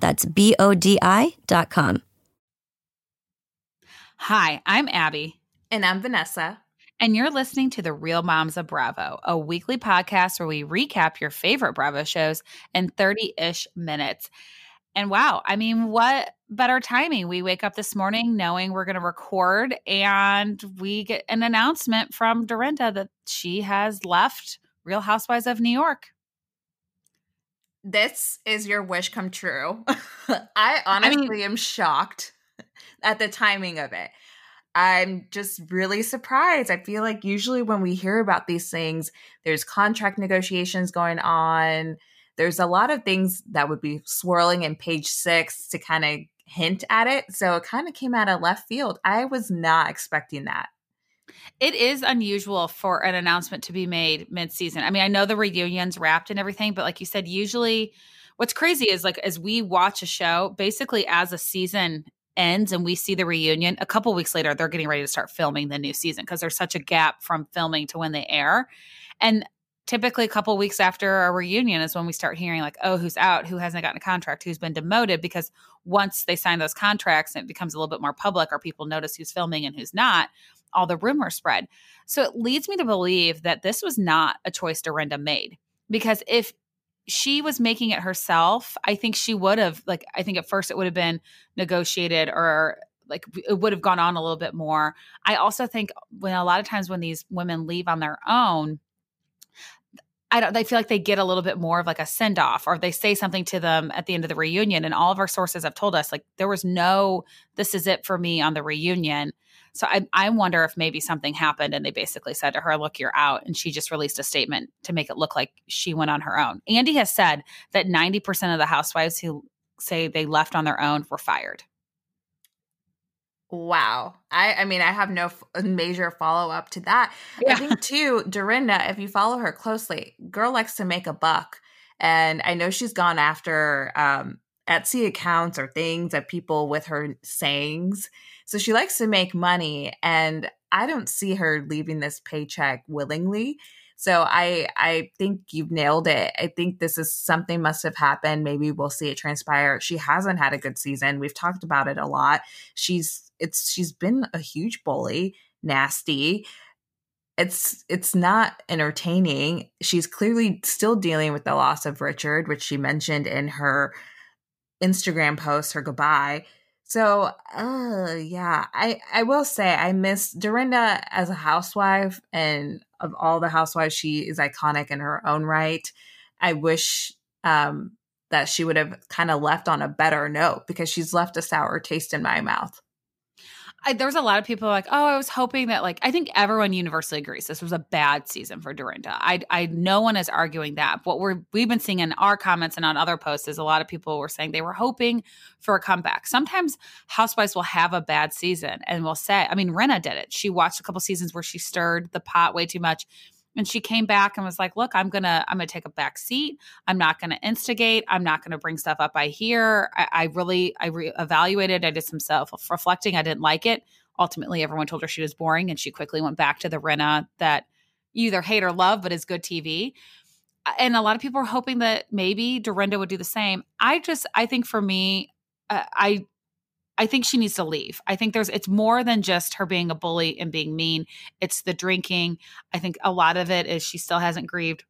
That's B O D I dot com. Hi, I'm Abby. And I'm Vanessa. And you're listening to The Real Moms of Bravo, a weekly podcast where we recap your favorite Bravo shows in 30 ish minutes. And wow, I mean, what better timing? We wake up this morning knowing we're going to record, and we get an announcement from Dorinda that she has left Real Housewives of New York. This is your wish come true. I honestly I mean, am shocked at the timing of it. I'm just really surprised. I feel like usually when we hear about these things, there's contract negotiations going on. There's a lot of things that would be swirling in page six to kind of hint at it. So it kind of came out of left field. I was not expecting that. It is unusual for an announcement to be made mid-season. I mean, I know the reunion's wrapped and everything, but like you said, usually what's crazy is like as we watch a show, basically as a season ends and we see the reunion, a couple weeks later they're getting ready to start filming the new season because there's such a gap from filming to when they air. And typically a couple weeks after a reunion is when we start hearing like oh who's out who hasn't gotten a contract who's been demoted because once they sign those contracts and it becomes a little bit more public or people notice who's filming and who's not all the rumors spread so it leads me to believe that this was not a choice dorinda made because if she was making it herself i think she would have like i think at first it would have been negotiated or like it would have gone on a little bit more i also think when a lot of times when these women leave on their own I don't they feel like they get a little bit more of like a send off or they say something to them at the end of the reunion and all of our sources have told us like there was no this is it for me on the reunion. So I I wonder if maybe something happened and they basically said to her look you're out and she just released a statement to make it look like she went on her own. Andy has said that 90% of the housewives who say they left on their own were fired. Wow. I I mean I have no f- major follow up to that. Yeah. I think too Dorinda if you follow her closely, girl likes to make a buck and I know she's gone after um Etsy accounts or things of people with her sayings. So she likes to make money and I don't see her leaving this paycheck willingly. So I I think you've nailed it. I think this is something must have happened. Maybe we'll see it transpire. She hasn't had a good season. We've talked about it a lot. She's it's she's been a huge bully, nasty. It's it's not entertaining. She's clearly still dealing with the loss of Richard, which she mentioned in her Instagram post, her goodbye. So, uh, yeah, I I will say I miss Dorinda as a housewife, and of all the housewives, she is iconic in her own right. I wish um, that she would have kind of left on a better note because she's left a sour taste in my mouth. I, was a lot of people like, oh, I was hoping that like I think everyone universally agrees this was a bad season for Dorinda. I, I no one is arguing that. What we're we've been seeing in our comments and on other posts is a lot of people were saying they were hoping for a comeback. Sometimes housewives will have a bad season and will say, I mean, Rinna did it. She watched a couple seasons where she stirred the pot way too much and she came back and was like look i'm gonna i'm gonna take a back seat. I'm not gonna instigate. I'm not gonna bring stuff up i hear. I, I really i re- evaluated. I did some self reflecting i didn't like it. Ultimately everyone told her she was boring and she quickly went back to the Rinna that you either hate or love but is good tv and a lot of people are hoping that maybe dorinda would do the same. I just i think for me uh, i I think she needs to leave. I think there's it's more than just her being a bully and being mean. It's the drinking. I think a lot of it is she still hasn't grieved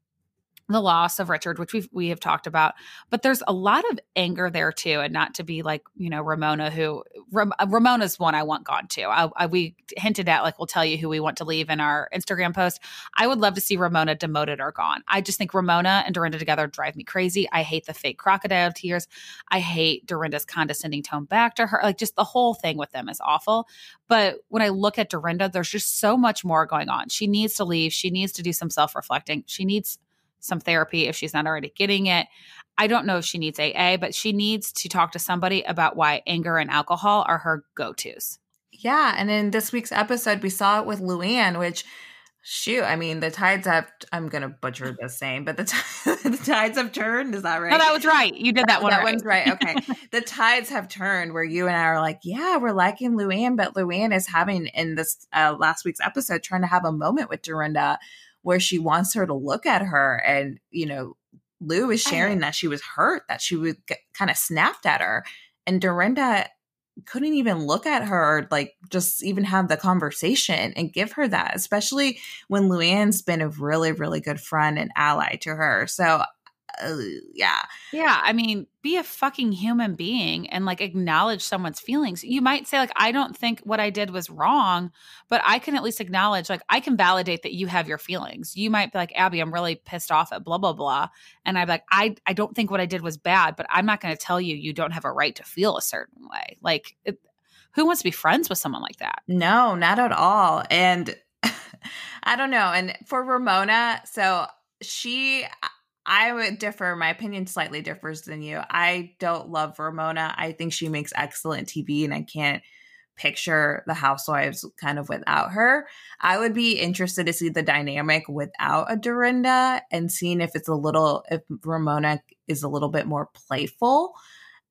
the loss of Richard, which we we have talked about, but there's a lot of anger there too, and not to be like you know Ramona, who Ram, uh, Ramona's one I want gone too. I, I, we hinted at like we'll tell you who we want to leave in our Instagram post. I would love to see Ramona demoted or gone. I just think Ramona and Dorinda together drive me crazy. I hate the fake crocodile tears. I hate Dorinda's condescending tone back to her. Like just the whole thing with them is awful. But when I look at Dorinda, there's just so much more going on. She needs to leave. She needs to do some self reflecting. She needs some therapy if she's not already getting it. I don't know if she needs AA, but she needs to talk to somebody about why anger and alcohol are her go tos. Yeah. And in this week's episode, we saw it with Luann, which, shoot, I mean, the tides have, I'm going to butcher the same, but the, t- the tides have turned. Is that right? No, that was right. You did that one. That right. one's right. Okay. the tides have turned where you and I are like, yeah, we're liking Luann, but Luann is having in this uh, last week's episode trying to have a moment with Dorinda where she wants her to look at her and you know lou is sharing that she was hurt that she would get kind of snapped at her and dorinda couldn't even look at her like just even have the conversation and give her that especially when luann's been a really really good friend and ally to her. So uh, yeah. Yeah. I mean, be a fucking human being and like acknowledge someone's feelings. You might say, like, I don't think what I did was wrong, but I can at least acknowledge, like, I can validate that you have your feelings. You might be like, Abby, I'm really pissed off at blah, blah, blah. And I'm like, I, I don't think what I did was bad, but I'm not going to tell you you don't have a right to feel a certain way. Like, it, who wants to be friends with someone like that? No, not at all. And I don't know. And for Ramona, so she I would differ. My opinion slightly differs than you. I don't love Ramona. I think she makes excellent TV, and I can't picture the housewives kind of without her. I would be interested to see the dynamic without a Dorinda and seeing if it's a little if Ramona is a little bit more playful.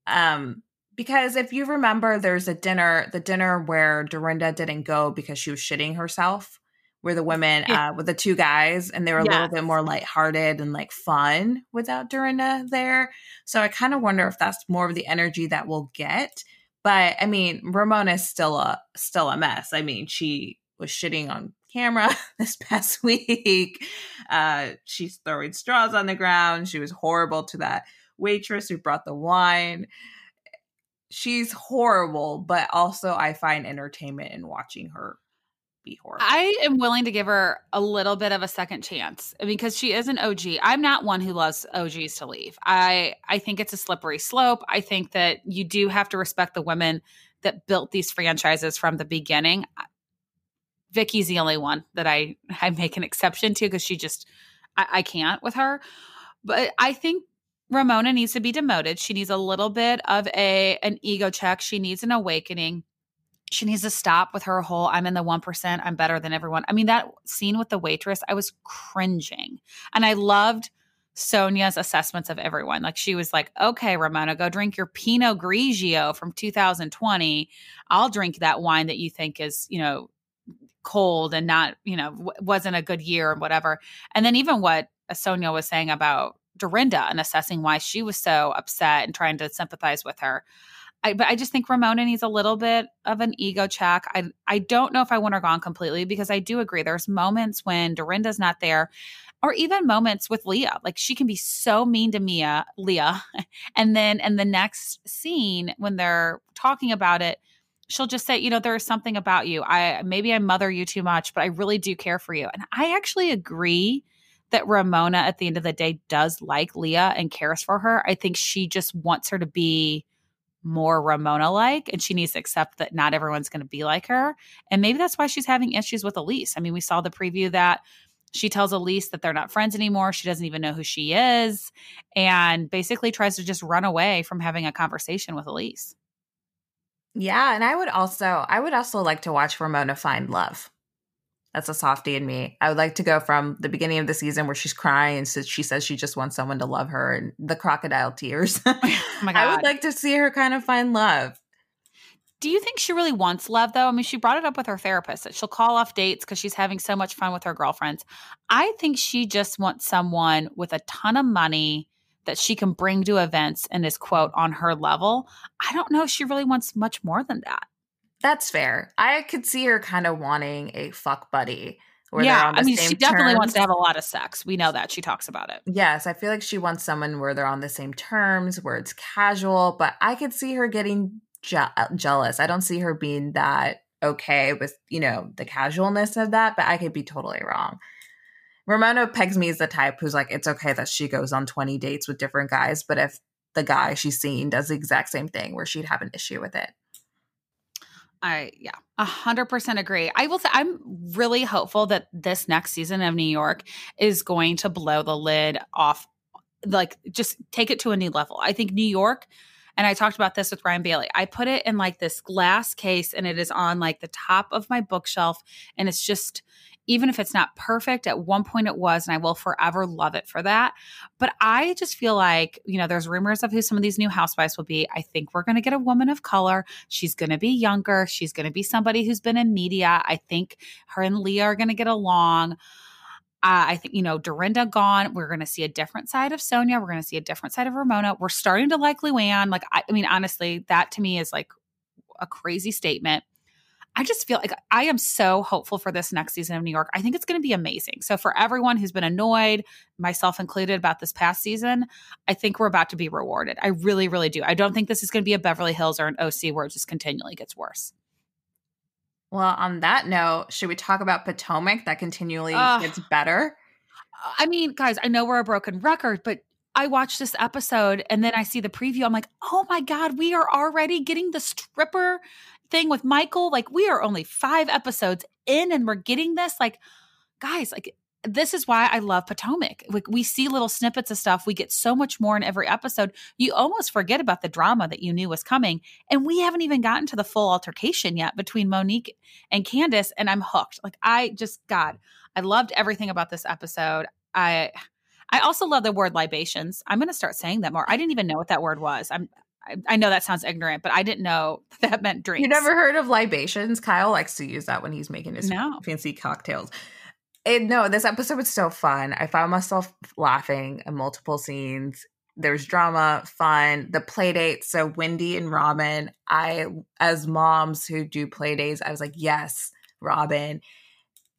Um because if you remember there's a dinner, the dinner where Dorinda didn't go because she was shitting herself were the women uh, with the two guys, and they were a yes. little bit more lighthearted and like fun without Dorinda there. So I kind of wonder if that's more of the energy that we'll get. But I mean, Ramona is still a still a mess. I mean, she was shitting on camera this past week. Uh, she's throwing straws on the ground. She was horrible to that waitress who brought the wine. She's horrible, but also I find entertainment in watching her be horrible. I am willing to give her a little bit of a second chance because she is an OG. I'm not one who loves OGs to leave. I I think it's a slippery slope. I think that you do have to respect the women that built these franchises from the beginning. Vicky's the only one that I I make an exception to because she just I, I can't with her. But I think Ramona needs to be demoted. She needs a little bit of a an ego check. She needs an awakening she needs to stop with her whole I'm in the 1%, I'm better than everyone. I mean, that scene with the waitress, I was cringing. And I loved Sonia's assessments of everyone. Like she was like, okay, Ramona, go drink your Pinot Grigio from 2020. I'll drink that wine that you think is, you know, cold and not, you know, w- wasn't a good year or whatever. And then even what Sonia was saying about Dorinda and assessing why she was so upset and trying to sympathize with her. I, but I just think Ramona needs a little bit of an ego check. I I don't know if I want her gone completely because I do agree. There's moments when Dorinda's not there, or even moments with Leah. Like she can be so mean to Mia, Leah, and then in the next scene when they're talking about it, she'll just say, you know, there is something about you. I maybe I mother you too much, but I really do care for you. And I actually agree that Ramona at the end of the day does like Leah and cares for her. I think she just wants her to be more Ramona like, and she needs to accept that not everyone's going to be like her. And maybe that's why she's having issues with Elise. I mean, we saw the preview that she tells Elise that they're not friends anymore. She doesn't even know who she is, and basically tries to just run away from having a conversation with Elise. Yeah, and I would also I would also like to watch Ramona find love. That's a softie in me. I would like to go from the beginning of the season where she's crying and so she says she just wants someone to love her and the crocodile tears. oh, oh I would like to see her kind of find love. Do you think she really wants love though? I mean, she brought it up with her therapist that she'll call off dates because she's having so much fun with her girlfriends. I think she just wants someone with a ton of money that she can bring to events and is quote on her level. I don't know if she really wants much more than that. That's fair. I could see her kind of wanting a fuck buddy. yeah, I mean, she definitely terms. wants to have a lot of sex. We know that she talks about it. Yes, I feel like she wants someone where they're on the same terms, where it's casual. But I could see her getting je- uh, jealous. I don't see her being that okay with you know the casualness of that. But I could be totally wrong. Ramona pegs me as the type who's like, it's okay that she goes on 20 dates with different guys, but if the guy she's seeing does the exact same thing, where she'd have an issue with it. I yeah, a hundred percent agree. I will say I'm really hopeful that this next season of New York is going to blow the lid off, like just take it to a new level. I think New York, and I talked about this with Ryan Bailey. I put it in like this glass case, and it is on like the top of my bookshelf, and it's just even if it's not perfect, at one point it was, and I will forever love it for that. But I just feel like, you know, there's rumors of who some of these new housewives will be. I think we're going to get a woman of color. She's going to be younger. She's going to be somebody who's been in media. I think her and Leah are going to get along. Uh, I think, you know, Dorinda gone. We're going to see a different side of Sonia. We're going to see a different side of Ramona. We're starting to like Luann. Like, I, I mean, honestly, that to me is like a crazy statement. I just feel like I am so hopeful for this next season of New York. I think it's going to be amazing. So, for everyone who's been annoyed, myself included, about this past season, I think we're about to be rewarded. I really, really do. I don't think this is going to be a Beverly Hills or an OC where it just continually gets worse. Well, on that note, should we talk about Potomac that continually uh, gets better? I mean, guys, I know we're a broken record, but I watched this episode and then I see the preview. I'm like, oh my God, we are already getting the stripper thing with Michael. Like, we are only five episodes in and we're getting this. Like, guys, like, this is why I love Potomac. Like we see little snippets of stuff. We get so much more in every episode. You almost forget about the drama that you knew was coming. And we haven't even gotten to the full altercation yet between Monique and Candace. And I'm hooked. Like I just, God, I loved everything about this episode. I I also love the word libations. I'm gonna start saying that more. I didn't even know what that word was. I'm I, know that sounds ignorant, but I didn't know that meant drinks. You never heard of libations? Kyle likes to use that when he's making his no. fancy cocktails. It, no, this episode was so fun. I found myself laughing at multiple scenes. There's drama, fun, the play dates. So Wendy and Robin, I as moms who do play dates, I was like, yes, Robin,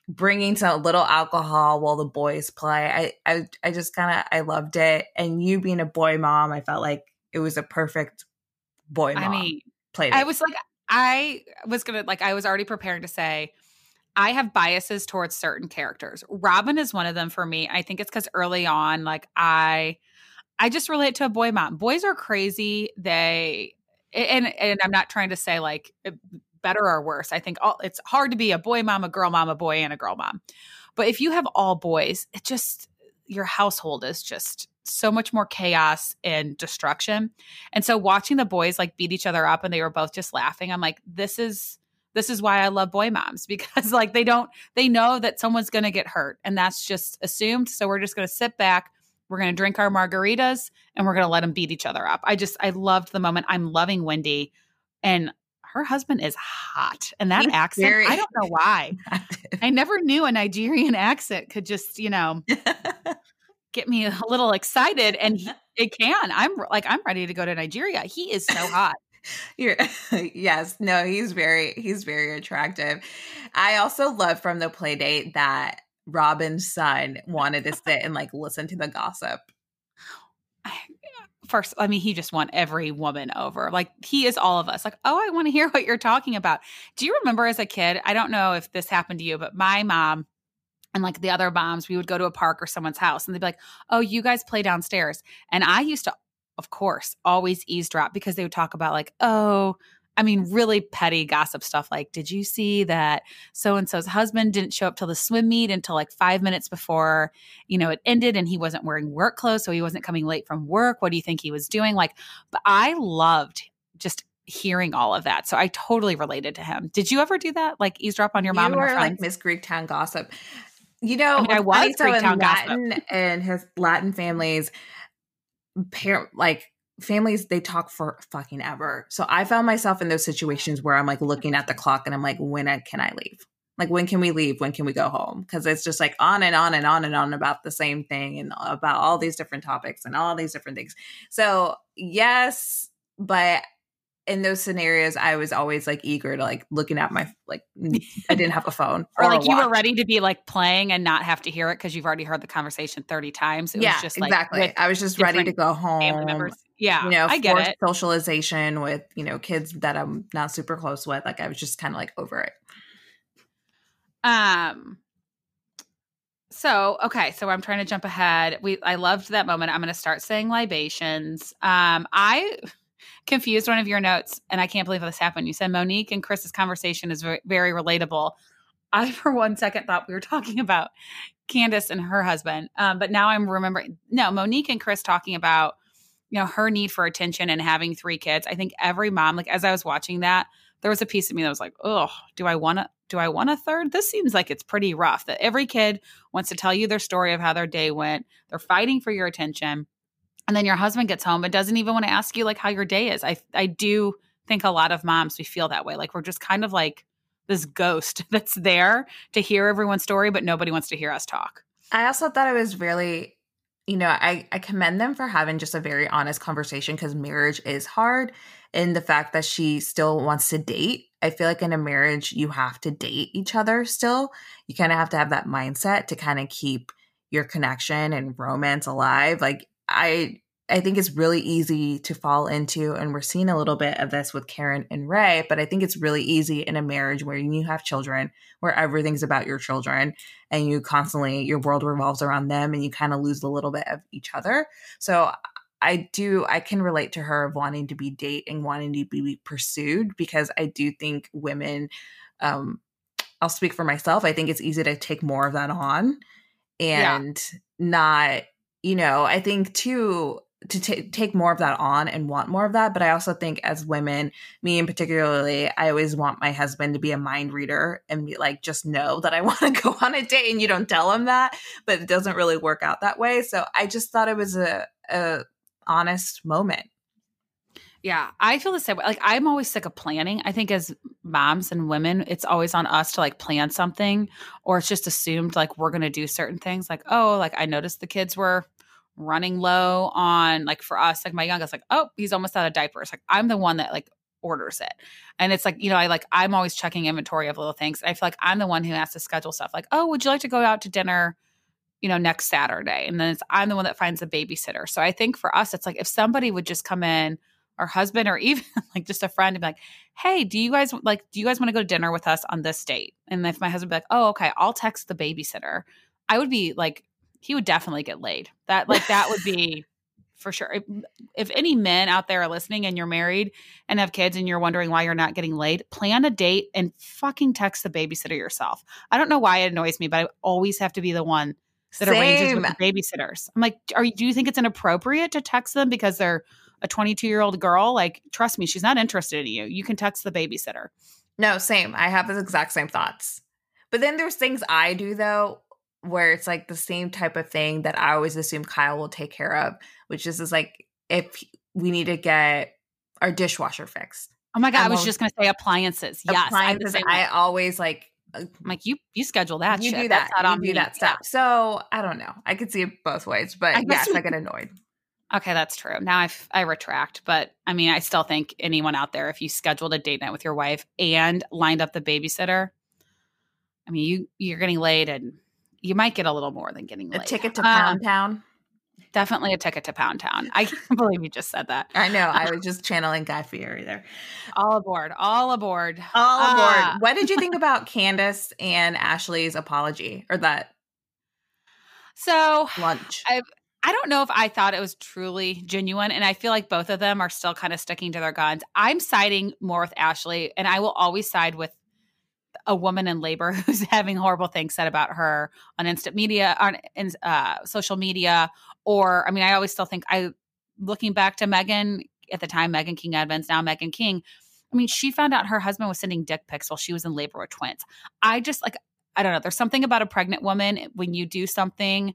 bringing some little alcohol while the boys play. I I, I just kind of I loved it. And you being a boy mom, I felt like it was a perfect boy mom. I mean, play. I was like, I was gonna like, I was already preparing to say. I have biases towards certain characters. Robin is one of them for me. I think it's because early on, like I, I just relate to a boy mom. Boys are crazy. They and and I'm not trying to say like better or worse. I think all, it's hard to be a boy mom, a girl mom, a boy, and a girl mom. But if you have all boys, it just your household is just so much more chaos and destruction. And so watching the boys like beat each other up and they were both just laughing, I'm like, this is this is why I love boy moms because like they don't they know that someone's going to get hurt and that's just assumed. So we're just going to sit back, we're going to drink our margaritas and we're going to let them beat each other up. I just I loved the moment. I'm loving Wendy and her husband is hot. And that He's accent, very- I don't know why. I never knew a Nigerian accent could just, you know, get me a little excited. And he, it can. I'm like, I'm ready to go to Nigeria. He is so hot. You're, yes, no, he's very, he's very attractive. I also love from the play date that Robin's son wanted to sit and like listen to the gossip first i mean he just won every woman over. Like he is all of us. Like oh i want to hear what you're talking about. Do you remember as a kid i don't know if this happened to you but my mom and like the other moms we would go to a park or someone's house and they'd be like oh you guys play downstairs. And i used to of course always eavesdrop because they would talk about like oh I mean, really petty gossip stuff like, did you see that so and so's husband didn't show up till the swim meet until like five minutes before, you know, it ended and he wasn't wearing work clothes. So he wasn't coming late from work. What do you think he was doing? Like, but I loved just hearing all of that. So I totally related to him. Did you ever do that? Like eavesdrop on your mom you and her friends? like Miss Greektown gossip. You know, I, mean, I was Greektown Latin gossip. and his Latin families, parent like families they talk for fucking ever. So I found myself in those situations where I'm like looking at the clock and I'm like, when uh, can I leave? Like when can we leave? When can we go home? Because it's just like on and on and on and on about the same thing and about all these different topics and all these different things. So yes, but in those scenarios, I was always like eager to like looking at my like I didn't have a phone or, or like you were ready to be like playing and not have to hear it because you've already heard the conversation thirty times. It yeah, was just like exactly. I was just ready to go home. Yeah, you know, I get it. Socialization with you know kids that I'm not super close with. Like I was just kind of like over it. Um. So okay, so I'm trying to jump ahead. We I loved that moment. I'm going to start saying libations. Um, I confused one of your notes, and I can't believe this happened. You said Monique and Chris's conversation is very, very relatable. I, for one second, thought we were talking about Candace and her husband, um, but now I'm remembering. No, Monique and Chris talking about you know her need for attention and having three kids. I think every mom, like as I was watching that, there was a piece of me that was like, oh, do I want to? Do I want a third? This seems like it's pretty rough. That every kid wants to tell you their story of how their day went. They're fighting for your attention and then your husband gets home and doesn't even want to ask you like how your day is. I I do think a lot of moms we feel that way. Like we're just kind of like this ghost that's there to hear everyone's story, but nobody wants to hear us talk. I also thought it was really, you know, I, I commend them for having just a very honest conversation because marriage is hard. And the fact that she still wants to date. I feel like in a marriage, you have to date each other still. You kind of have to have that mindset to kind of keep your connection and romance alive. Like I I think it's really easy to fall into, and we're seeing a little bit of this with Karen and Ray, but I think it's really easy in a marriage where you have children, where everything's about your children, and you constantly, your world revolves around them, and you kind of lose a little bit of each other. So I do, I can relate to her of wanting to be dating, and wanting to be pursued, because I do think women, um, I'll speak for myself, I think it's easy to take more of that on and yeah. not you know, I think too to t- take more of that on and want more of that. But I also think as women, me in particularly, I always want my husband to be a mind reader and be like, just know that I want to go on a date and you don't tell him that, but it doesn't really work out that way. So I just thought it was a, a honest moment. Yeah, I feel the same way. Like I'm always sick of planning. I think as moms and women, it's always on us to like plan something or it's just assumed like we're going to do certain things like, oh, like I noticed the kids were running low on like for us, like my youngest like, oh, he's almost out of diapers. Like I'm the one that like orders it. And it's like, you know, I like I'm always checking inventory of little things. I feel like I'm the one who has to schedule stuff. Like, oh, would you like to go out to dinner? you know, next Saturday. And then it's I'm the one that finds a babysitter. So I think for us, it's like if somebody would just come in our husband or even like just a friend and be like, hey, do you guys like, do you guys want to go to dinner with us on this date? And if my husband be like, oh, okay, I'll text the babysitter, I would be like, he would definitely get laid. That like that would be for sure. If, if, any men out there are listening and you're married and have kids and you're wondering why you're not getting laid, plan a date and fucking text the babysitter yourself. I don't know why it annoys me, but I always have to be the one that Same. arranges with the babysitters. I'm like, are you, do you think it's inappropriate to text them because they're a 22 year old girl, like, trust me, she's not interested in you. You can text the babysitter. No, same. I have the exact same thoughts. But then there's things I do though, where it's like the same type of thing that I always assume Kyle will take care of, which is, is like if we need to get our dishwasher fixed. Oh my god, I, I was just gonna say appliances. Yes, appliances. I, I always like. Uh, I'm like you. You schedule that. You shit. do that. That's you do that stuff. Yeah. So I don't know. I could see it both ways, but I yes, I get annoyed. Okay, that's true. Now I I retract, but I mean, I still think anyone out there, if you scheduled a date night with your wife and lined up the babysitter, I mean, you you're getting laid, and you might get a little more than getting laid. A ticket to Pound um, Town. Definitely a ticket to Pound Town. I can't believe you just said that. I know. I was just channeling Guy Fieri there. All aboard. All aboard. All aboard. Uh, what did you think about Candace and Ashley's apology or that? So lunch. I've I don't know if I thought it was truly genuine. And I feel like both of them are still kind of sticking to their guns. I'm siding more with Ashley, and I will always side with a woman in labor who's having horrible things said about her on instant media, on uh, social media. Or, I mean, I always still think I, looking back to megan at the time, megan King Edmonds, now megan King. I mean, she found out her husband was sending dick pics while she was in labor with twins. I just like, I don't know. There's something about a pregnant woman when you do something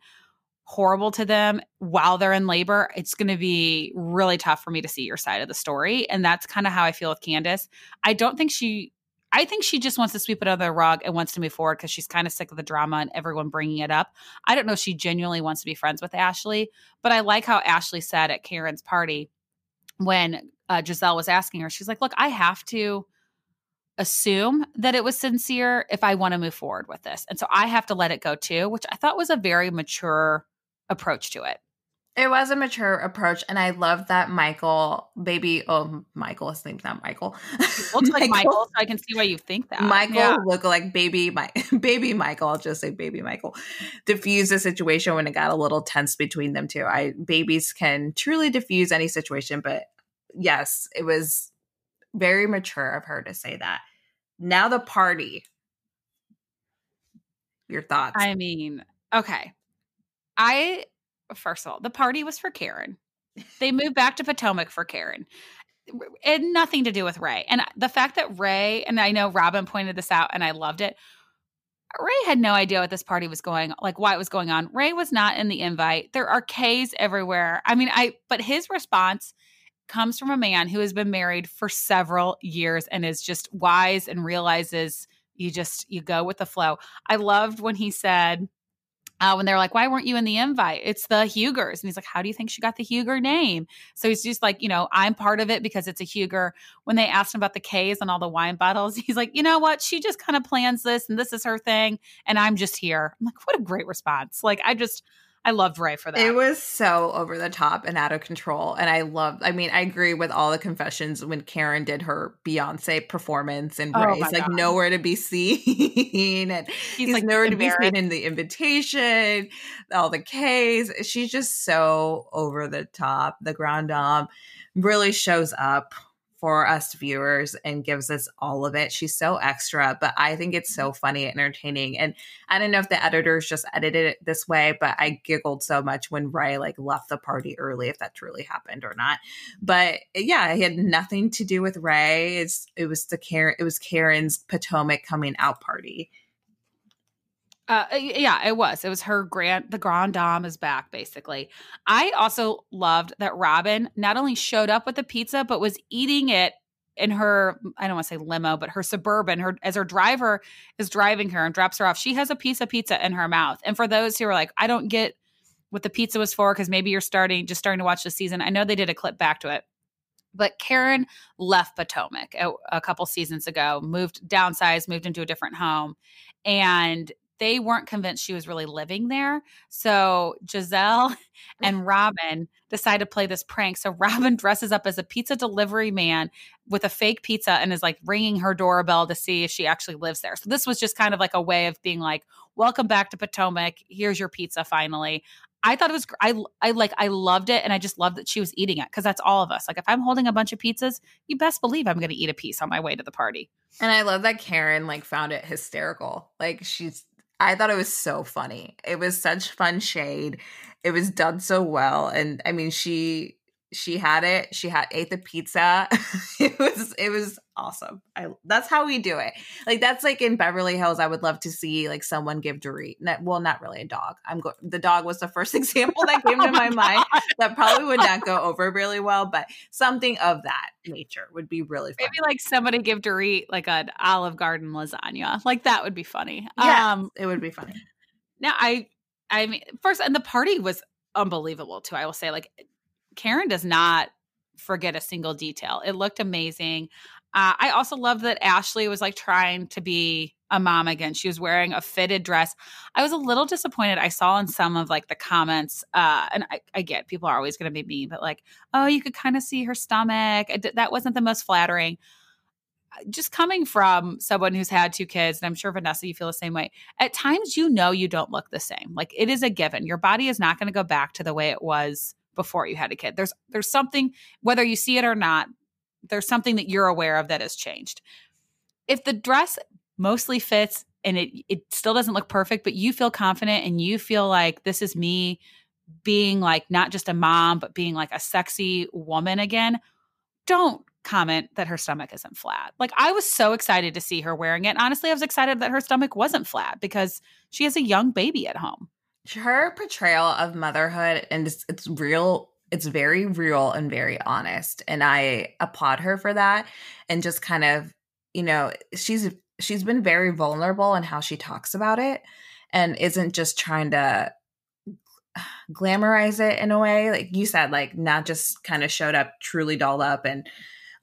horrible to them while they're in labor, it's going to be really tough for me to see your side of the story. And that's kind of how I feel with Candace. I don't think she, I think she just wants to sweep it under the rug and wants to move forward because she's kind of sick of the drama and everyone bringing it up. I don't know if she genuinely wants to be friends with Ashley, but I like how Ashley said at Karen's party, when uh, Gizelle was asking her, she's like, "Look, I have to." assume that it was sincere if I want to move forward with this. And so I have to let it go too, which I thought was a very mature approach to it. It was a mature approach, and I love that Michael, baby. Oh, Michael, his name's not Michael. looks like Michael, so I can see why you think that. Michael yeah. looked like baby, my baby Michael. I'll just say baby Michael. Diffuse the situation when it got a little tense between them two. I babies can truly diffuse any situation, but yes, it was very mature of her to say that. Now the party. Your thoughts? I mean, okay. I first of all, the party was for Karen. They moved back to Potomac for Karen. It nothing to do with Ray. And the fact that Ray, and I know Robin pointed this out and I loved it. Ray had no idea what this party was going like why it was going on. Ray was not in the invite. There are K's everywhere. I mean, I but his response comes from a man who has been married for several years and is just wise and realizes you just you go with the flow. I loved when he said uh, when they're like, why weren't you in the invite? It's the Hugers. And he's like, how do you think she got the Huger name? So he's just like, you know, I'm part of it because it's a Huger. When they asked him about the K's and all the wine bottles, he's like, you know what? She just kind of plans this and this is her thing. And I'm just here. I'm like, what a great response. Like, I just, I loved Ray for that. It was so over the top and out of control. And I love, I mean, I agree with all the confessions when Karen did her Beyonce performance and oh Ray's like God. nowhere to be seen. and he's, he's like nowhere to be seen in the invitation, all the K's. She's just so over the top. The Grand Dame really shows up for us viewers and gives us all of it. She's so extra, but I think it's so mm-hmm. funny and entertaining. And I don't know if the editors just edited it this way, but I giggled so much when Ray like left the party early, if that truly happened or not. But yeah, it had nothing to do with Ray. It's it was the Karen it was Karen's Potomac coming out party. Uh, yeah, it was. It was her grand. The grand dame is back, basically. I also loved that Robin not only showed up with the pizza, but was eating it in her. I don't want to say limo, but her suburban. Her as her driver is driving her and drops her off. She has a piece of pizza in her mouth. And for those who are like, I don't get what the pizza was for, because maybe you're starting just starting to watch the season. I know they did a clip back to it. But Karen left Potomac a, a couple seasons ago, moved downsized, moved into a different home, and they weren't convinced she was really living there. So Gizelle mm. and Robin decide to play this prank. So Robin dresses up as a pizza delivery man with a fake pizza and is like ringing her doorbell to see if she actually lives there. So this was just kind of like a way of being like, "Welcome back to Potomac. Here's your pizza finally." I thought it was I I like I loved it and I just loved that she was eating it because that's all of us. Like if I'm holding a bunch of pizzas, you best believe I'm going to eat a piece on my way to the party. And I love that Karen like found it hysterical. Like she's I thought it was so funny. It was such fun shade. It was done so well. And I mean, she she had it. She had ate the pizza. it was it was awesome. I that's how we do it. Like that's like in Beverly Hills. I would love to see like someone give Dorit. Not, well, not really a dog. I'm go- the dog was the first example that came to my mind. That probably would not go over really well, but something of that nature would be really fun. Maybe like somebody give Dorit like an Olive Garden lasagna. Like that would be funny. Yeah, um, it would be funny. Now I I mean first and the party was unbelievable too. I will say like Karen does not forget a single detail. It looked amazing. Uh, I also love that Ashley was like trying to be a mom again. She was wearing a fitted dress. I was a little disappointed. I saw in some of like the comments, uh, and I, I get people are always going to be mean, but like, oh, you could kind of see her stomach. that wasn't the most flattering. Uh, just coming from someone who's had two kids, and I'm sure Vanessa, you feel the same way. At times, you know, you don't look the same. Like it is a given. Your body is not going to go back to the way it was before you had a kid. There's there's something whether you see it or not, there's something that you're aware of that has changed. If the dress mostly fits and it it still doesn't look perfect, but you feel confident and you feel like this is me being like not just a mom but being like a sexy woman again, don't comment that her stomach isn't flat. Like I was so excited to see her wearing it. Honestly, I was excited that her stomach wasn't flat because she has a young baby at home her portrayal of motherhood and it's, it's real it's very real and very honest and i applaud her for that and just kind of you know she's she's been very vulnerable in how she talks about it and isn't just trying to glamorize it in a way. Like you said, like not just kind of showed up truly dolled up and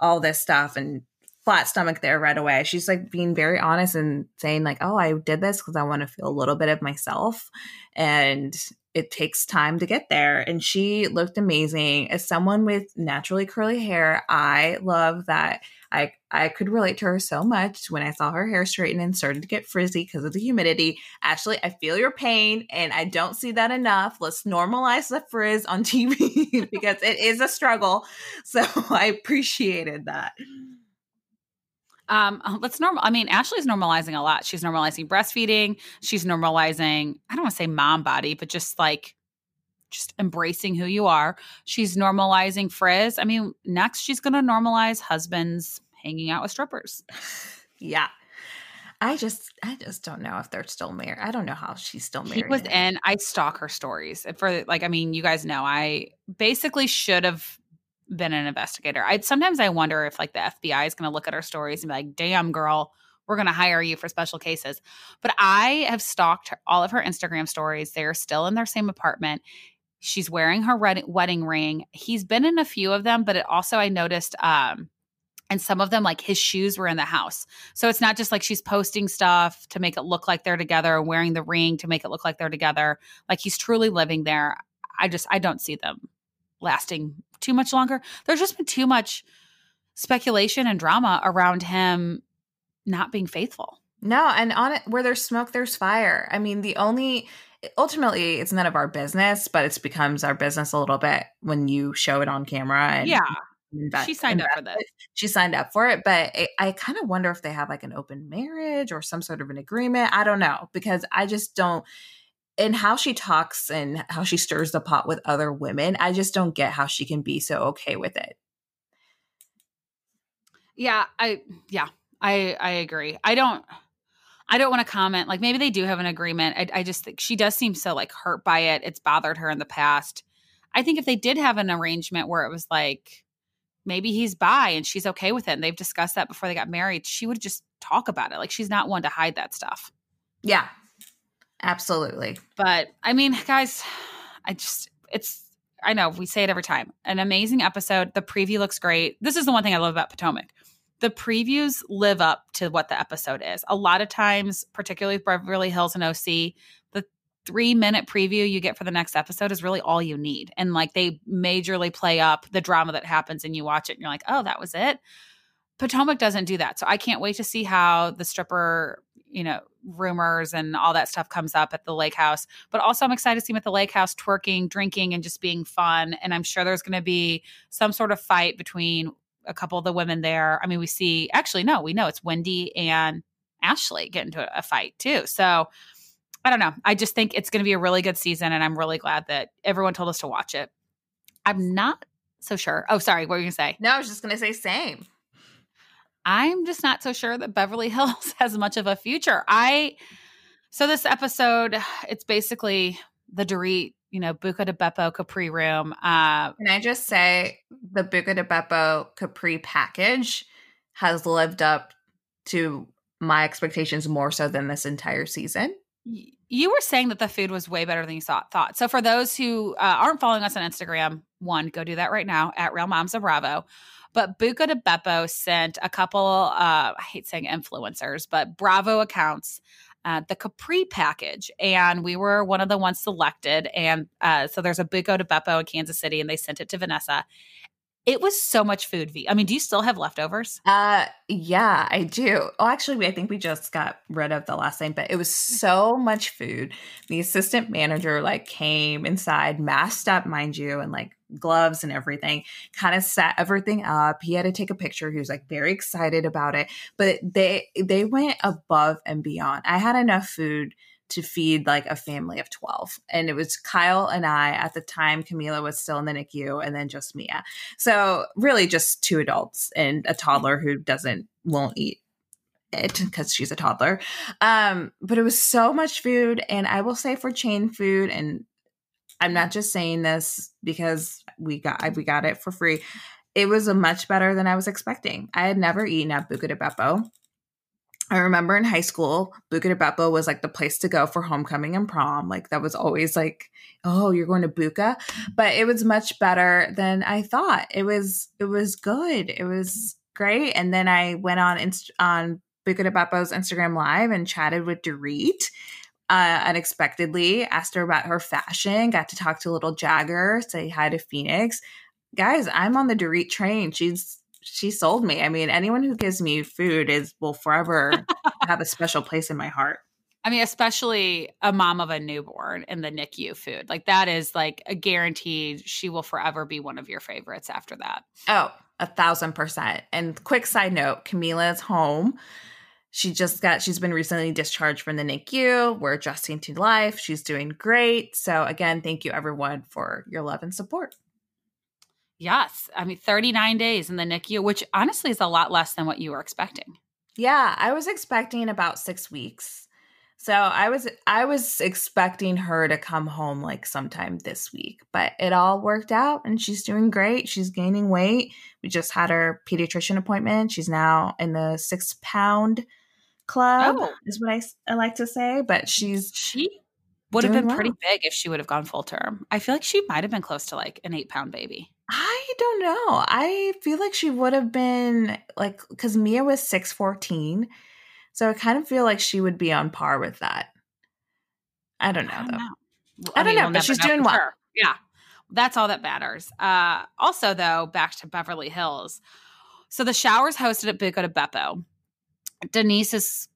all this stuff and flat stomach there right away. She's like being very honest and saying like, "Oh, I did this because I want to feel a little bit of myself." And it takes time to get there. And she looked amazing. As someone with naturally curly hair, I love that I I could relate to her so much when I saw her hair straighten and started to get frizzy because of the humidity. Ashley, I feel your pain and I don't see that enough. Let's normalize the frizz on TV because it is a struggle. So I appreciated that. Um, let's normal. I mean, Ashley's normalizing a lot. She's normalizing breastfeeding. She's normalizing. I don't want to say mom body, but just like just embracing who you are. She's normalizing frizz. I mean, next she's going to normalize husbands hanging out with strippers. yeah. I just I just don't know if they're still married. I don't know how she's still married. He was in I stalk her stories. For like I mean, you guys know I basically should have been an investigator. I sometimes I wonder if like the FBI is going to look at our stories and be like, "Damn, girl, we're going to hire you for special cases." But I have stalked all of her Instagram stories. They're still in their same apartment. She's wearing her red, wedding ring. He's been in a few of them, but it also I noticed um and some of them like his shoes were in the house. So it's not just like she's posting stuff to make it look like they're together, wearing the ring to make it look like they're together. Like he's truly living there. I just I don't see them lasting too much longer. There's just been too much speculation and drama around him not being faithful. No, and on it where there's smoke, there's fire. I mean, the only ultimately it's none of our business, but it becomes our business a little bit when you show it on camera. And yeah, invest, she signed up for this. She signed up for it, but it, I kind of wonder if they have like an open marriage or some sort of an agreement. I don't know because I just don't and how she talks and how she stirs the pot with other women, I just don't get how she can be so okay with it. Yeah, I yeah, I I agree. I don't I don't want to comment. Like maybe they do have an agreement. I, I just think she does seem so like hurt by it. It's bothered her in the past. I think if they did have an arrangement where it was like maybe he's bi and she's okay with it and they've discussed that before they got married, she would just talk about it. Like she's not one to hide that stuff. Yeah, Absolutely. But I mean, guys, I just, it's, I know we say it every time. An amazing episode. The preview looks great. This is the one thing I love about Potomac. The previews live up to what the episode is. A lot of times, particularly with Beverly Hills and OC, the three minute preview you get for the next episode is really all you need. And like they majorly play up the drama that happens and you watch it and you're like, oh, that was it. Potomac doesn't do that. So I can't wait to see how the stripper, you know, rumors and all that stuff comes up at the lake house. But also, I'm excited to see him at the lake house twerking, drinking, and just being fun. And I'm sure there's going to be some sort of fight between a couple of the women there. I mean, we see actually, no, we know it's Wendy and Ashley get into a fight too. So I don't know. I just think it's going to be a really good season. And I'm really glad that everyone told us to watch it. I'm not so sure. Oh, sorry. What were you going to say? No, I was just going to say same. I'm just not so sure that Beverly Hills has much of a future. I so this episode, it's basically the Dorit, you know, Buca di Beppo Capri room. Uh, Can I just say the Buca di Beppo Capri package has lived up to my expectations more so than this entire season. You were saying that the food was way better than you thought. So for those who uh, aren't following us on Instagram, one, go do that right now at Real Moms of Bravo. But Buca di Beppo sent a couple, uh, I hate saying influencers, but Bravo accounts uh, the Capri package, and we were one of the ones selected. And uh, so there's a Buca di Beppo in Kansas City, and they sent it to Vanessa. It was so much food. V. I mean, do you still have leftovers? Uh, yeah, I do. Oh, actually, I think we just got rid of the last thing, but it was so much food. The assistant manager like came inside, masked up, mind you, and like gloves and everything, kind of set everything up. He had to take a picture. He was like very excited about it, but they they went above and beyond. I had enough food to feed like a family of 12. And it was Kyle and I at the time. Camila was still in the NICU and then just Mia. So really just two adults and a toddler who doesn't, won't eat it because she's a toddler. Um, but it was so much food. And I will say for chain food, and I'm not just saying this because we got we got it for free. It was a much better than I was expecting. I had never eaten at Buca di Beppo I remember in high school, Buca was like the place to go for homecoming and prom. Like that was always like, oh, you're going to Buca, but it was much better than I thought. It was it was good. It was great. And then I went on inst- on Buca Instagram Live and chatted with Dorit. Uh, unexpectedly, asked her about her fashion, got to talk to little Jagger, say hi to Phoenix. Guys, I'm on the Dorit train. She's she sold me. I mean, anyone who gives me food is will forever have a special place in my heart. I mean, especially a mom of a newborn in the NICU food. Like that is like a guaranteed she will forever be one of your favorites after that. Oh, a thousand percent. And quick side note, Camila is home. She just got she's been recently discharged from the NICU. We're adjusting to life. She's doing great. So again, thank you everyone for your love and support. Yes. I mean, 39 days in the NICU, which honestly is a lot less than what you were expecting. Yeah, I was expecting about six weeks. So I was I was expecting her to come home like sometime this week, but it all worked out and she's doing great. She's gaining weight. We just had her pediatrician appointment. She's now in the six pound club, oh. is what I, I like to say. But she's she would have been well. pretty big if she would have gone full term. I feel like she might have been close to like an eight pound baby. I don't know. I feel like she would have been like because Mia was six fourteen, so I kind of feel like she would be on par with that. I don't know I don't though. Know. I, don't know, we'll but she's doing well. Yeah, that's all that matters. Uh, also, though, back to Beverly Hills. So the showers hosted at di Beppo. Denise is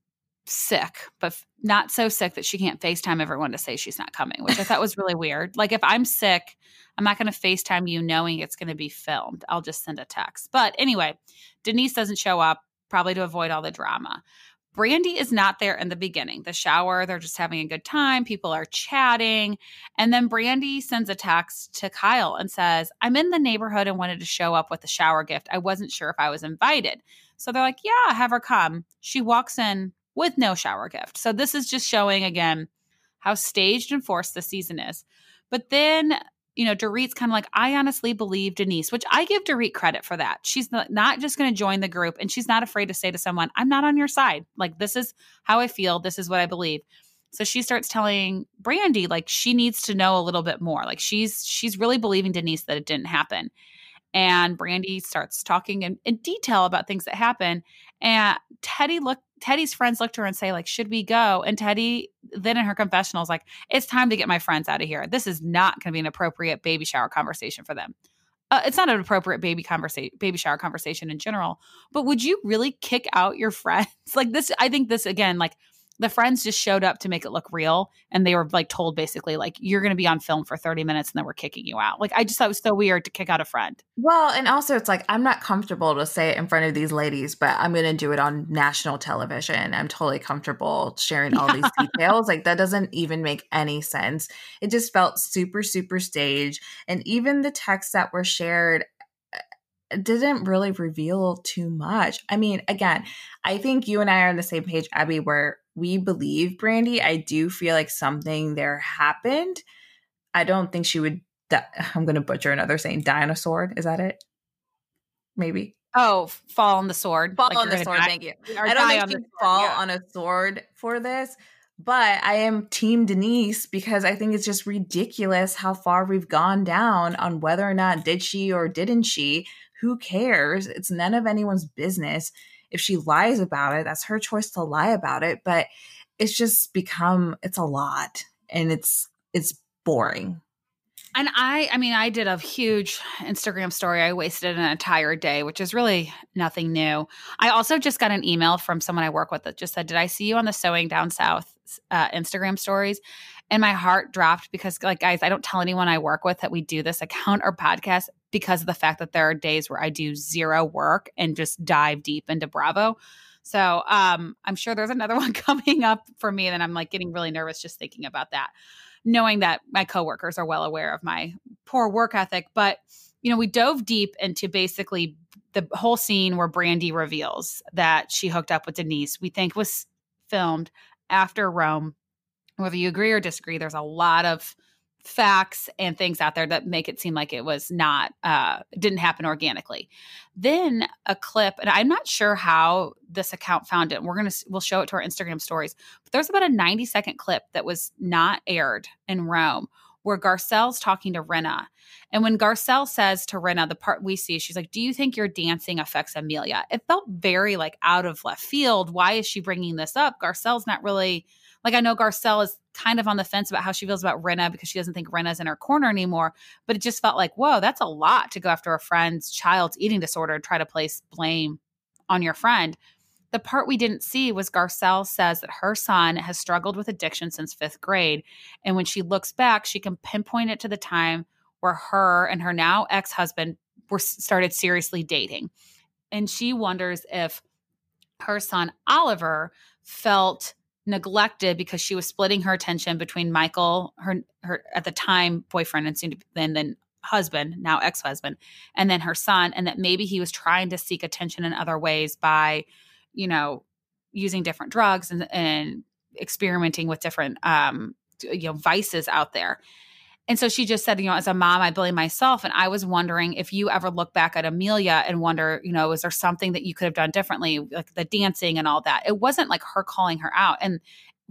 sick, but not so sick that she can't FaceTime everyone to say she's not coming, which I thought was really weird. Like if I'm sick, I'm not going to FaceTime you knowing it's going to be filmed. I'll just send a text. But anyway, Denise doesn't show up, probably to avoid all the drama. Brandi is not there in the beginning. The shower, they're just having a good time. People are chatting. And then Brandi sends a text to Kyle and says, I'm in the neighborhood and wanted to show up with a shower gift. I wasn't sure if I was invited. So they're like, Yeah, have her come. She walks in with no shower gift. So this is just showing again how staged and forced the season is. But then, you know, Dorit's kind of like, I honestly believe Denise, which I give Dorit credit for that. She's not, just going to join the group and she's not afraid to say to someone, I'm not on your side. Like, this is how I feel. This is what I believe. So she starts telling Brandi like she needs to know a little bit more. Like she's she's really believing Denise that it didn't happen. And Brandi starts talking in, in detail about things that happen. And Teddi look Teddi's friends look to her and say, like, should we go? And Teddi then in her confessional is like, it's time to get my friends out of here. This is not going to be an appropriate baby shower conversation for them. Uh, it's not an appropriate baby conversation, baby shower conversation in general. But would you really kick out your friends? like this, I think this again, like the friends just showed up to make it look real and they were like told basically like you're going to be on film for 30 minutes and then we're kicking you out like i just thought it was so weird to kick out a friend well and also it's like i'm not comfortable to say it in front of these ladies but i'm going to do it on national television i'm totally comfortable sharing all yeah. these details like that doesn't even make any sense it just felt super super staged and even the texts that were shared uh, didn't really reveal too much. I mean, again, I think you and I are on the same page, Abby, where we believe Brandi, I do feel like something there happened. I don't think she would. Di- I'm going to butcher another saying. Die on a sword. Is that it? Maybe. Oh, fall on the sword. Fall like on the sword. Die. Thank you. I don't think she'd fall yeah. on a sword for this. But I am Team Denise because I think it's just ridiculous how far we've gone down on whether or not did she or didn't she. Who cares? It's none of anyone's business if she lies about it, that's her choice to lie about it. But it's just become it's a lot and it's it's boring. And I I mean I did a huge Instagram story. I wasted an entire day, which is really nothing new. I also just got an email from someone I work with that just said, "Did I see you on the Sewing Down South uh, Instagram stories?" And my heart dropped because, like, guys, I don't tell anyone I work with that we do this account or podcast because of the fact that there are days where I do zero work and just dive deep into Bravo. So um, I'm sure there's another one coming up for me, and I'm like getting really nervous just thinking about that, knowing that my coworkers are well aware of my poor work ethic. But you know, we dove deep into basically the whole scene where brandi reveals that she hooked up with Denise. We think was filmed after Rome. Whether you agree or disagree, there's a lot of facts and things out there that make it seem like it was not uh didn't happen organically. Then a clip and i'm not sure how this account found it we're gonna we'll show it to our instagram stories but there's about a 90 second clip that was not aired in rome where garcelle's talking to rinna and when garcelle says to rinna the part we see she's like do you think your dancing affects amelia? It felt very like out of left field. Why is she bringing this up? Garcelle's not really like I know Garcelle is kind of on the fence about how she feels about Rinna because she doesn't think Rinna's in her corner anymore. But it just felt like, whoa, that's a lot to go after a friend's child's eating disorder and try to place blame on your friend. The part we didn't see was Garcelle says that her son has struggled with addiction since fifth grade. And when she looks back, she can pinpoint it to the time where her and her now ex husband were started seriously dating. And she wonders if her son Oliver felt neglected because she was splitting her attention between Michael, her her at the time boyfriend and soon to, then then husband, now ex-husband, and then her son, and that maybe he was trying to seek attention in other ways by, you know, using different drugs and, and experimenting with different um you know vices out there. And so she just said, you know, as a mom, I blame myself. And I was wondering if you ever look back at Amelia and wonder, you know, is there something that you could have done differently, like the dancing and all that? It wasn't like her calling her out. And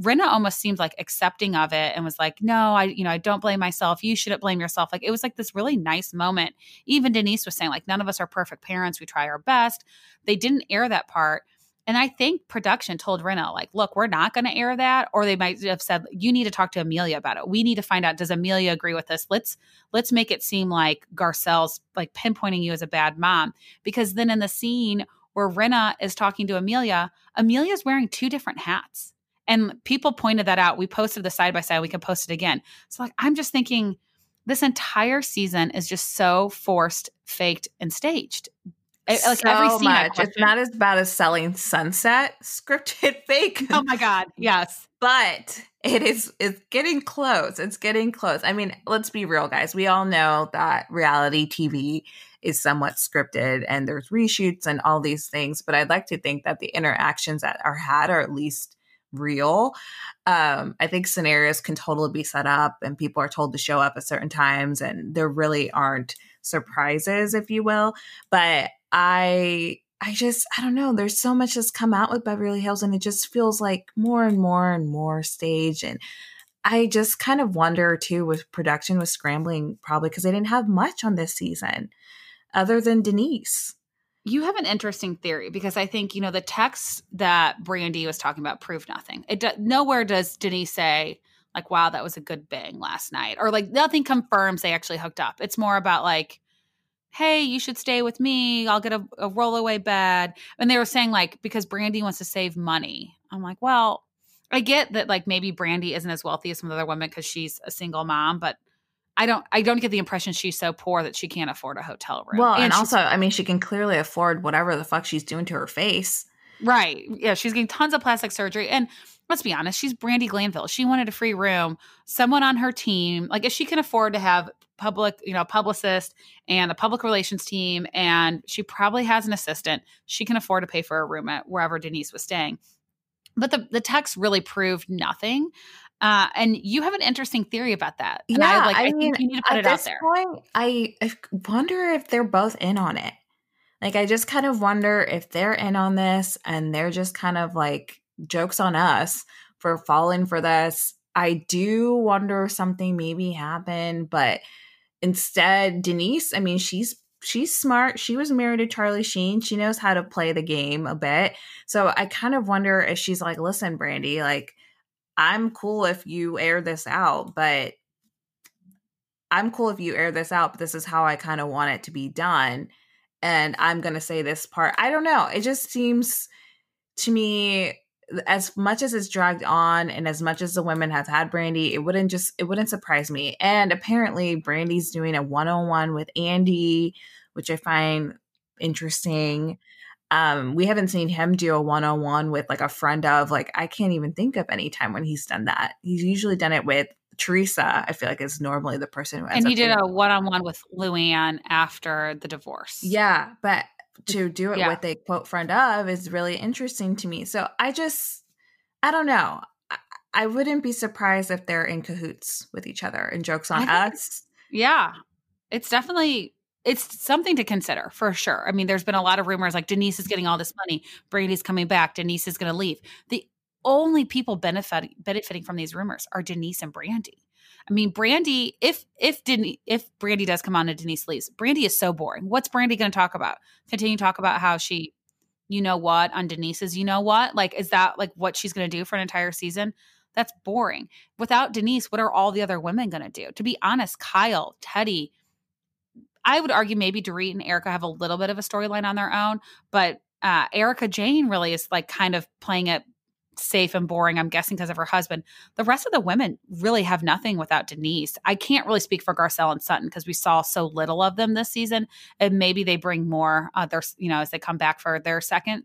Rinna almost seemed like accepting of it and was like, no, I, you know, I don't blame myself. You shouldn't blame yourself. Like it was like this really nice moment. Even Denise was saying, like, none of us are perfect parents. We try our best. They didn't air that part. And I think production told Rinna, like, look, we're not going to air that. Or they might have said, you need to talk to Amelia about it. We need to find out, does Amelia agree with this? Let's let's make it seem like Garcelle's like pinpointing you as a bad mom. Because then in the scene where Rinna is talking to Amelia, Amelia's wearing two different hats. And people pointed that out. We posted the side by side. We can post it again. So like I'm just thinking this entire season is just so forced, faked, and staged like so every scene much. It's not as bad as selling Sunset scripted fake. Oh my god, yes. but it is it's getting close. It's getting close. I mean, let's be real, guys. We all know that reality TV is somewhat scripted and there's reshoots and all these things, but I'd like to think that the interactions that are had are at least real. Um, I think scenarios can totally be set up and people are told to show up at certain times and there really aren't surprises, if you will. But I I just I don't know. There's so much that's come out with Beverly Hills, and it just feels like more and more and more stage. And I just kind of wonder too, with production was scrambling probably because they didn't have much on this season, other than Denise. You have an interesting theory because I think you know the text that Brandi was talking about proved nothing. It do, nowhere does Denise say like, "Wow, that was a good bang last night," or like nothing confirms they actually hooked up. It's more about like hey, you should stay with me. I'll get a, a rollaway bed. And they were saying, like, because Brandi wants to save money. I'm like, well, I get that, like, maybe Brandi isn't as wealthy as some other women because she's a single mom, but I don't I don't get the impression she's so poor that she can't afford a hotel room. Well, and, and also, I mean, she can clearly afford whatever the fuck she's doing to her face. Right. Yeah, she's getting tons of plastic surgery. And let's be honest, she's Brandi Glanville. She wanted a free room. Someone on her team, like if she can afford to have public, you know, publicist and a public relations team, and she probably has an assistant, she can afford to pay for a room at wherever Denise was staying. But the, the text really proved nothing. Uh, and you have an interesting theory about that. And yeah, I, like, I, I mean, think you need to put it out there. Point, I, I wonder if they're both in on it. Like, I just kind of wonder if they're in on this and they're just kind of like jokes on us for falling for this. I do wonder if something maybe happened, but instead, Denise, I mean, she's she's smart. She was married to Charlie Sheen. She knows how to play the game a bit. So I kind of wonder if she's like, listen, Brandi, like, I'm cool if you air this out, but I'm cool if you air this out, but this is how I kind of want it to be done. And I'm going to say this part. I don't know. It just seems to me as much as it's dragged on and as much as the women have had brandi it wouldn't just it wouldn't surprise me. And apparently brandi's doing a one-on-one with Andy, which I find interesting. Um, we haven't seen him do a one-on-one with like a friend of like I can't even think of any time when he's done that. He's usually done it with Teresa, I feel like is normally the person who And he did a one-on-one with Luann after the divorce. Yeah, but to do it yeah. with a quote friend of is really interesting to me. So I just, I don't know. I, I wouldn't be surprised if they're in cahoots with each other and jokes on us. Yeah. It's definitely it's something to consider for sure. I mean, there's been a lot of rumors like Denise is getting all this money, Brandi's coming back, Denise is going to leave. The only people benefiting benefiting from these rumors are Denise and Brandi. I mean, Brandi, if if Denise, if Brandi does come on to Denise leaves, Brandi is so boring. What's Brandi going to talk about? Continue to talk about how she, you know what, on Denise's, you know what? Like, is that like what she's going to do for an entire season? That's boring. Without Denise, what are all the other women going to do? To be honest, Kyle, Teddi, I would argue maybe Dorit and Erika have a little bit of a storyline on their own, but uh, Erika Jayne really is like kind of playing it safe and boring, I'm guessing because of her husband. The rest of the women really have nothing without Denise. I can't really speak for Garcelle and Sutton because we saw so little of them this season. And maybe they bring more uh, their, you know, as they come back for their second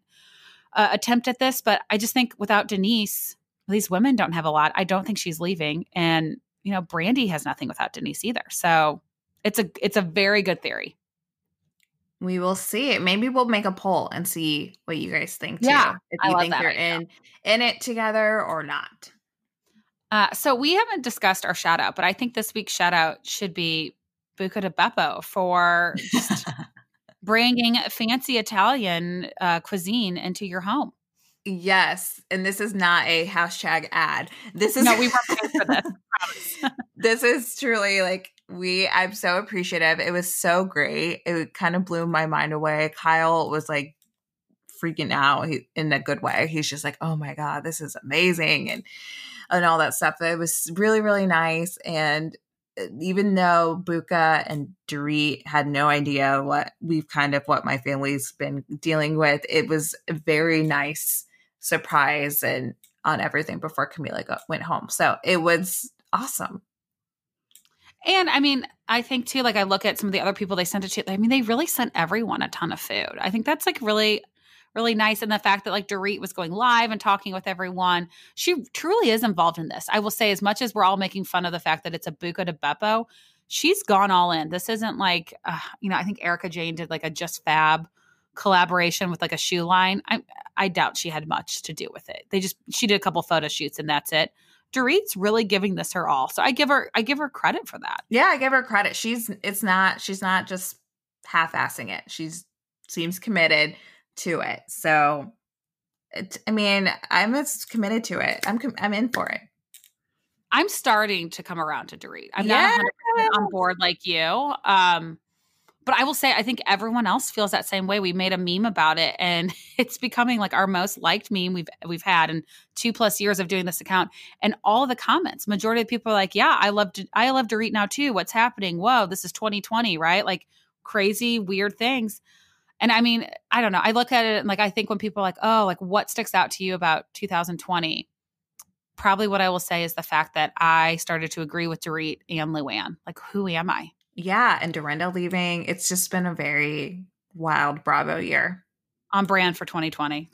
uh, attempt at this. But I just think without Denise, these women don't have a lot. I don't think she's leaving. And, you know, Brandi has nothing without Denise either. So it's a it's a very good theory. We will see. Maybe we'll make a poll and see what you guys think too. Yeah, if you think you're in in it together or not. Uh, so we haven't discussed our shout out, but I think this week's shout out should be Buca di Beppo for just bringing fancy Italian uh, cuisine into your home. Yes, and this is not a hashtag ad. This is no, we weren't paid for this. this is truly like we i'm so appreciative it was so great it kind of blew my mind away kyle was like freaking out in a good way he's just like oh my god this is amazing and and all that stuff it was really really nice and uh, even though Buca and Dorit had no idea what we've kind of what my family's been dealing with, it was a very nice surprise and on everything before Camila got, went home. So it was awesome. And I mean, I think too, like I look at some of the other people they sent it to, I mean, they really sent everyone a ton of food. I think that's like really, really nice. And the fact that like Dorit was going live and talking with everyone, she truly is involved in this. I will say, as much as we're all making fun of the fact that it's a Buca di Beppo, she's gone all in. This isn't like, uh, you know, I think Erika Jayne did like a Just Fab collaboration with like a shoe line. I I doubt she had much to do with it. They just she did a couple photo shoots and that's it. Dorit's really giving this her all. So I give her I give her credit for that. Yeah, I give her credit. She's it's not she's not just half-assing it. She's seems committed to it. So it, I mean, I'm as committed to it. I'm com- I'm in for it. I'm starting to come around to Dorit. I'm yeah. not 100% on board like you. Um but I will say, I think everyone else feels that same way. We made a meme about it, and it's becoming like our most liked meme we've we've had in two plus years of doing this account. And all the comments, majority of people are like, "Yeah, I love I love Dorit now too. What's happening? Whoa, this is 2020, right? Like crazy, weird things." And I mean, I don't know. I look at it and like I think when people are like, "Oh, like what sticks out to you about 2020?" Probably what I will say is the fact that I started to agree with Dorit and Luann. Like, who am I? Yeah, and Dorinda leaving. It's just been a very wild Bravo year. On brand for 2020.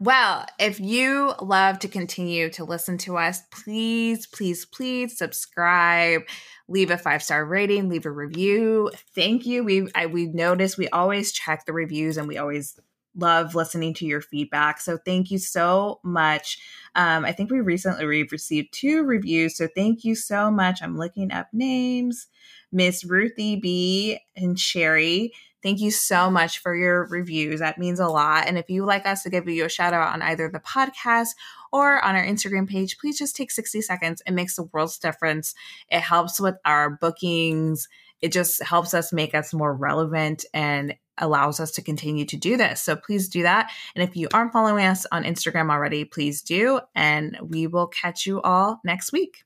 well, if you love to continue to listen to us, please, please, please subscribe, leave a five star rating, leave a review. Thank you. We I, we noticed we always check the reviews and we always love listening to your feedback. So thank you so much. Um, I think we recently received two reviews. So thank you so much. I'm looking up names. Miss Ruthie B and Sherry. Thank you so much for your reviews. That means a lot. And if you like us to give you a shout out on either the podcast or on our Instagram page, please just take 60 seconds. It makes the world's difference. It helps with our bookings. It just helps us make us more relevant and allows us to continue to do this. So please do that. And if you aren't following us on Instagram already, please do. And we will catch you all next week.